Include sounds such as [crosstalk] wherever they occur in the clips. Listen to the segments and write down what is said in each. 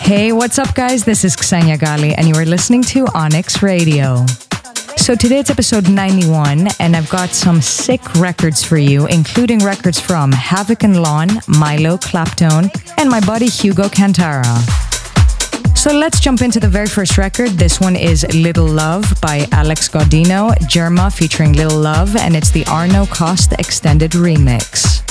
Hey, what's up, guys? This is Xenia Ghali, and you are listening to Onyx Radio. So today it's episode 91, and I've got some sick records for you, including records from Havoc and Lawn, Mylo Claptone, and my buddy Hugo Cantarra. So let's jump into the very first record. This one is Little Love by Alex Gaudino, Germa featuring Little Love, and it's the Arno Cost Extended Remix.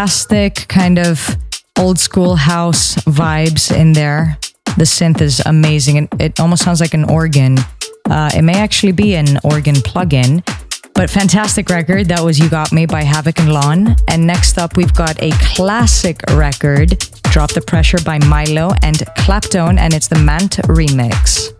Fantastic kind of old school house vibes in there. The synth is amazing and it almost sounds like an organ. Uh, it may actually be an organ plugin, but fantastic record. That was You Got Me by Havoc and Lawn. And next up, we've got a classic record, Drop the Pressure by Mylo and Claptone, and it's the Mant remix.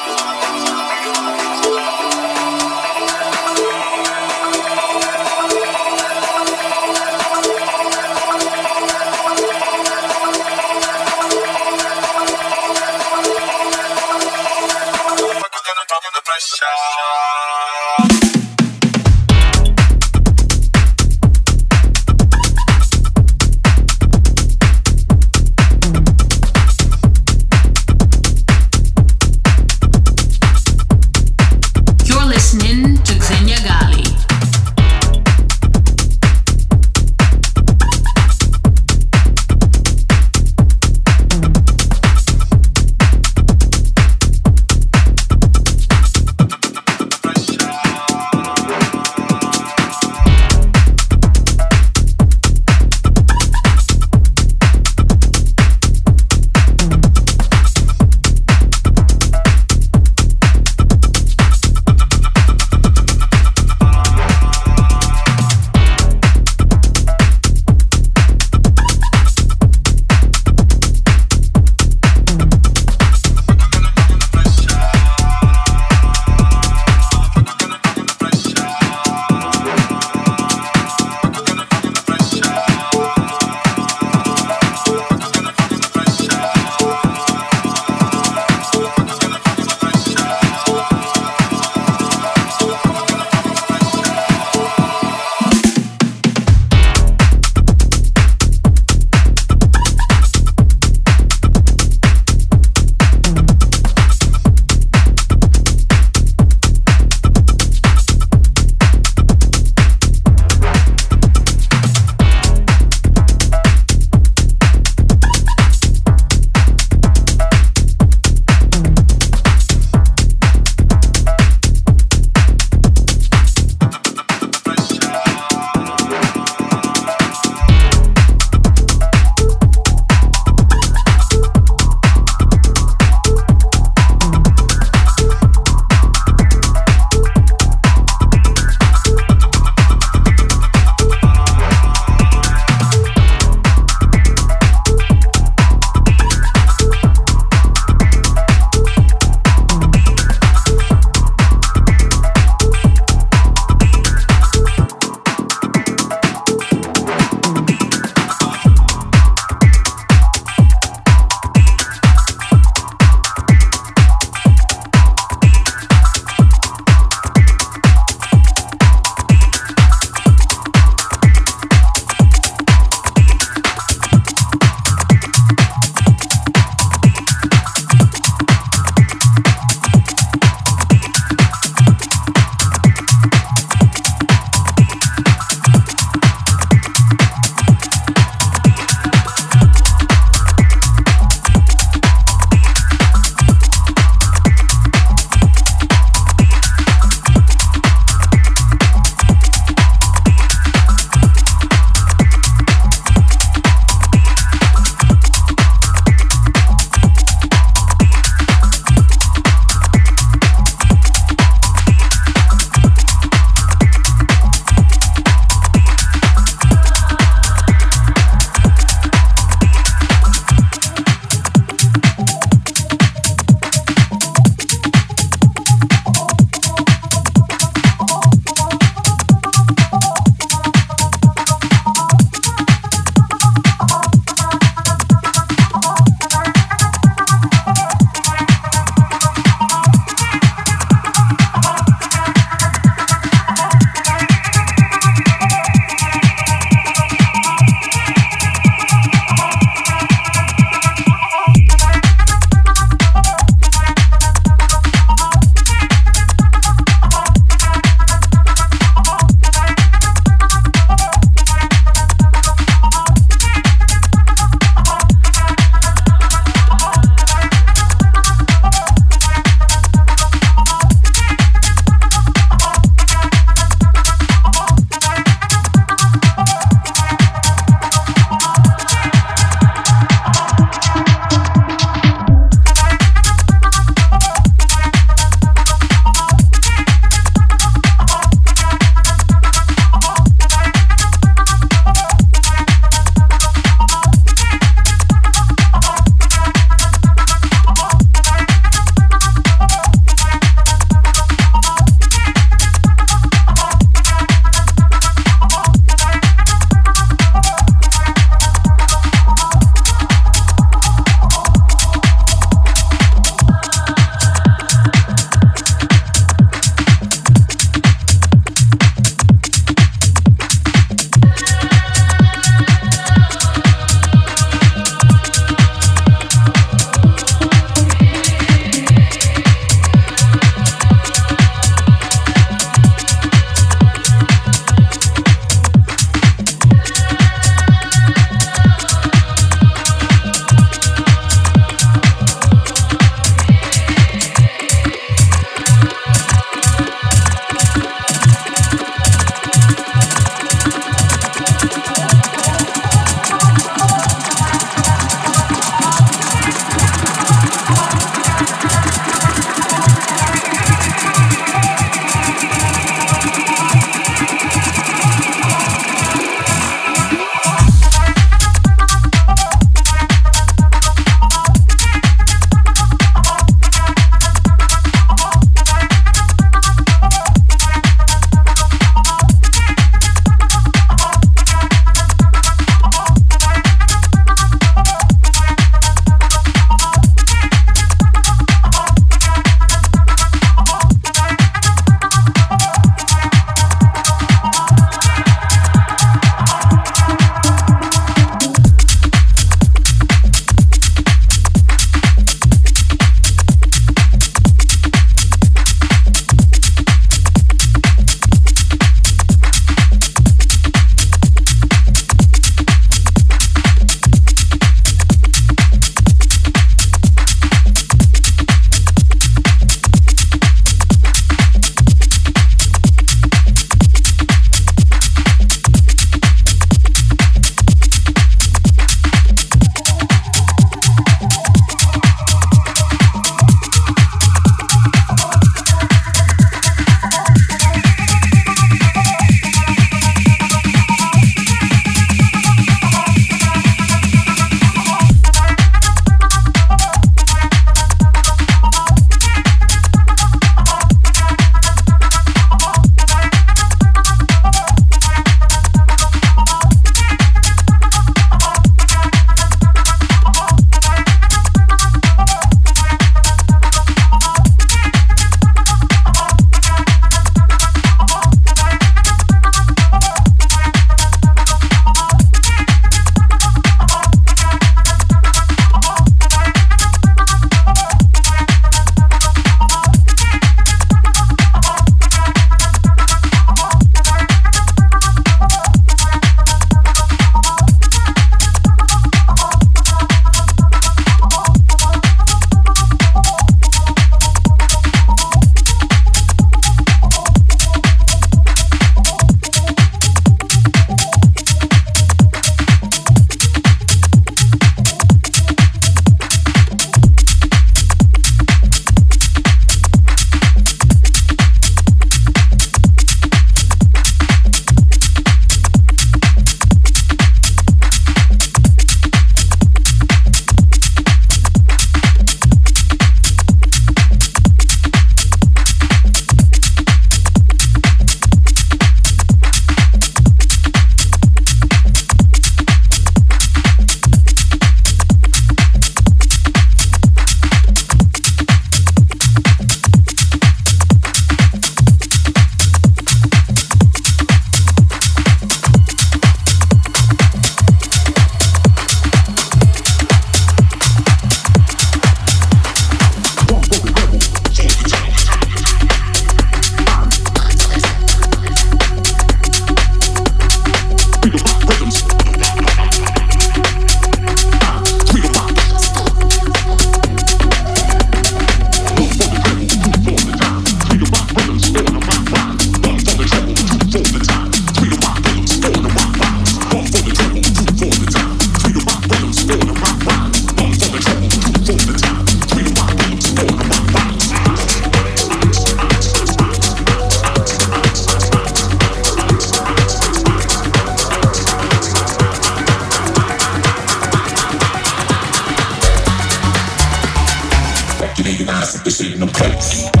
the signal place.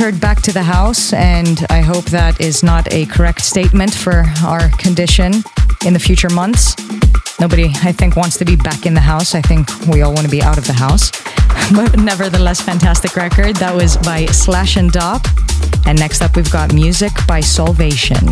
Heard Back to the House, and I hope that is not a correct statement for our condition in the future months. Nobody, I think, wants to be back in the house. I think we all want to be out of the house. [laughs] But nevertheless, fantastic record. That was by Slash and Dop. And next up, we've got music by Salvation.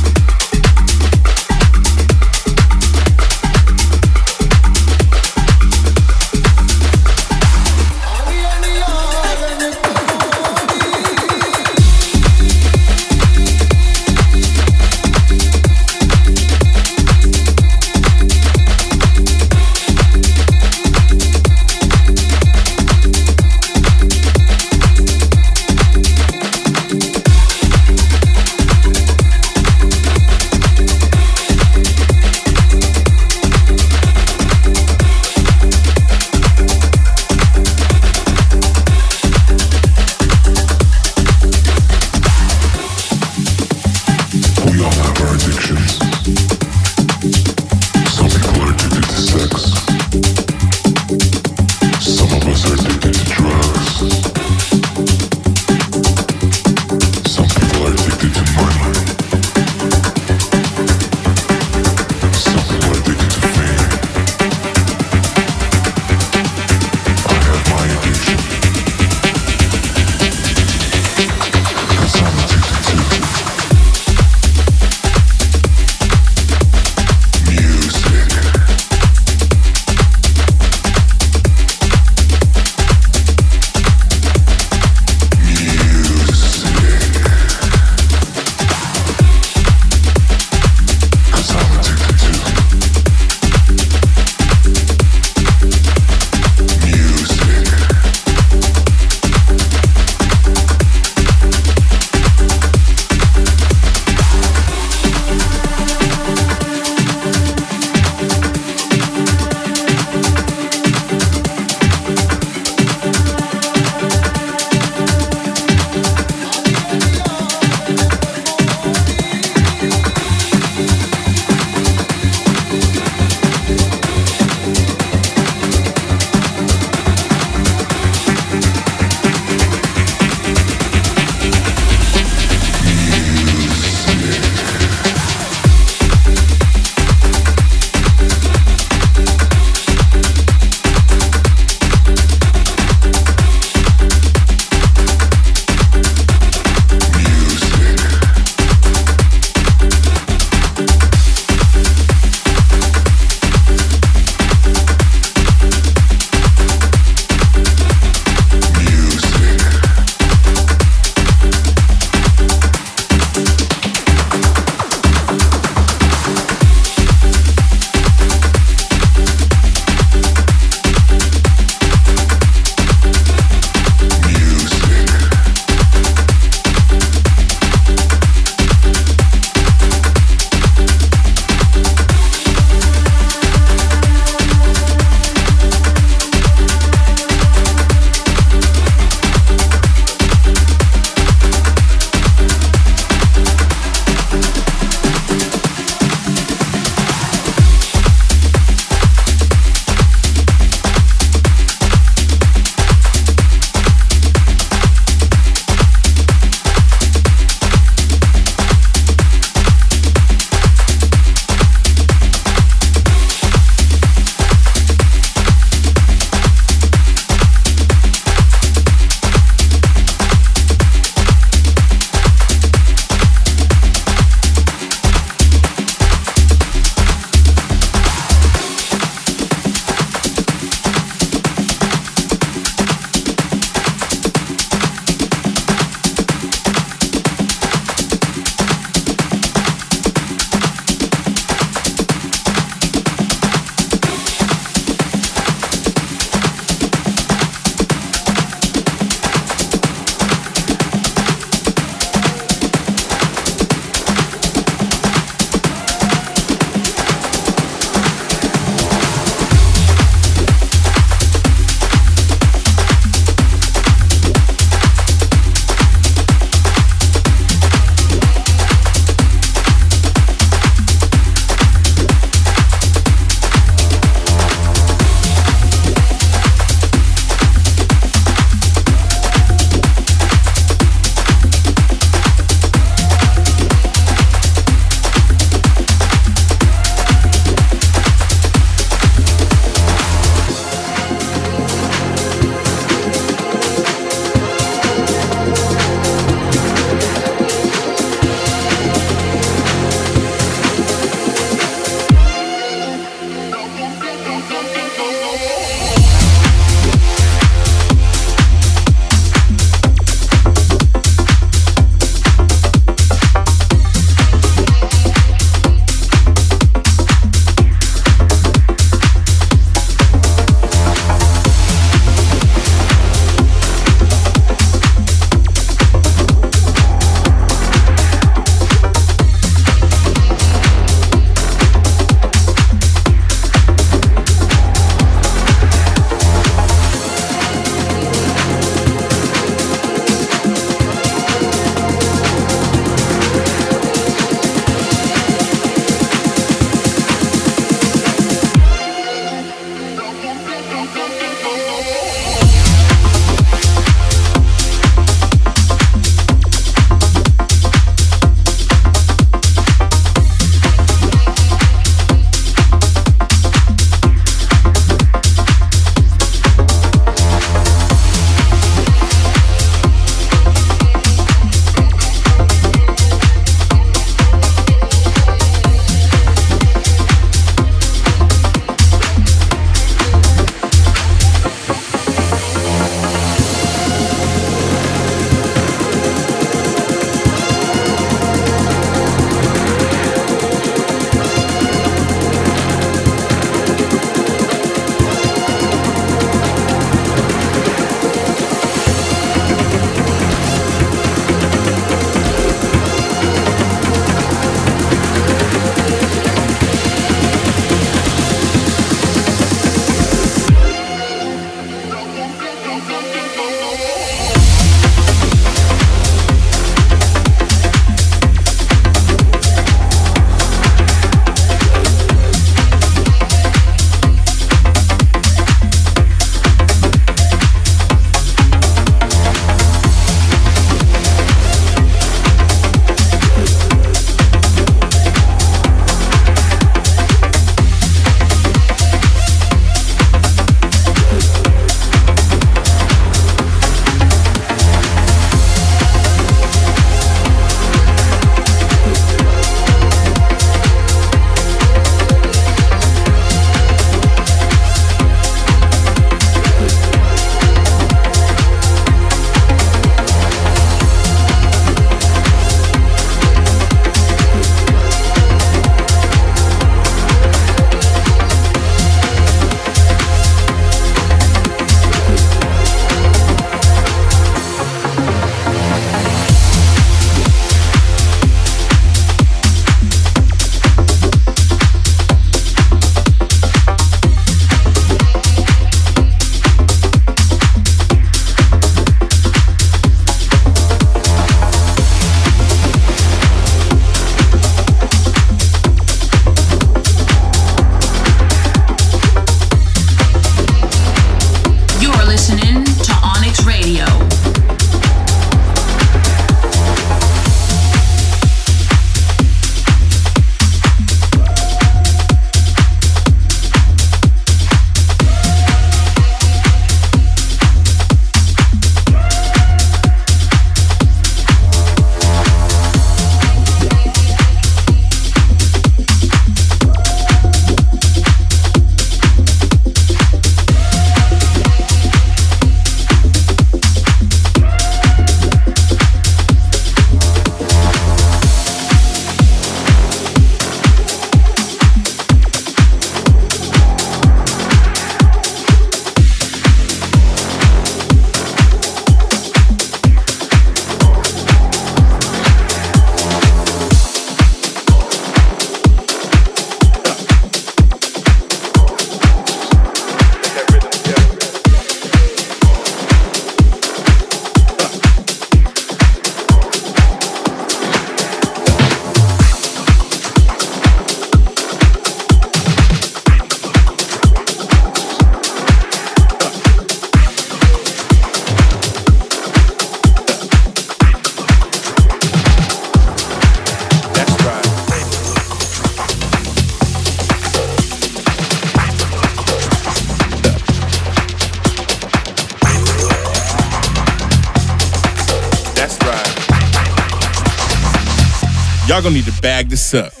Y'all gonna need to bag this up.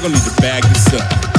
y'all gonna need to bag this up.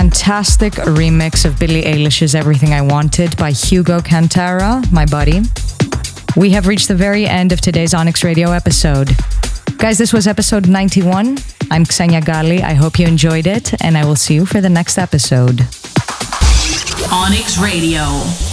Fantastic remix of Billie Eilish's Everything I Wanted by Hugo Cantarra, my buddy, we have reached the very end of today's Onyx Radio episode. Guys, this was episode 91. I'm Xenia Ghali. I hope you enjoyed it, and I will see you for the next episode. Onyx Radio.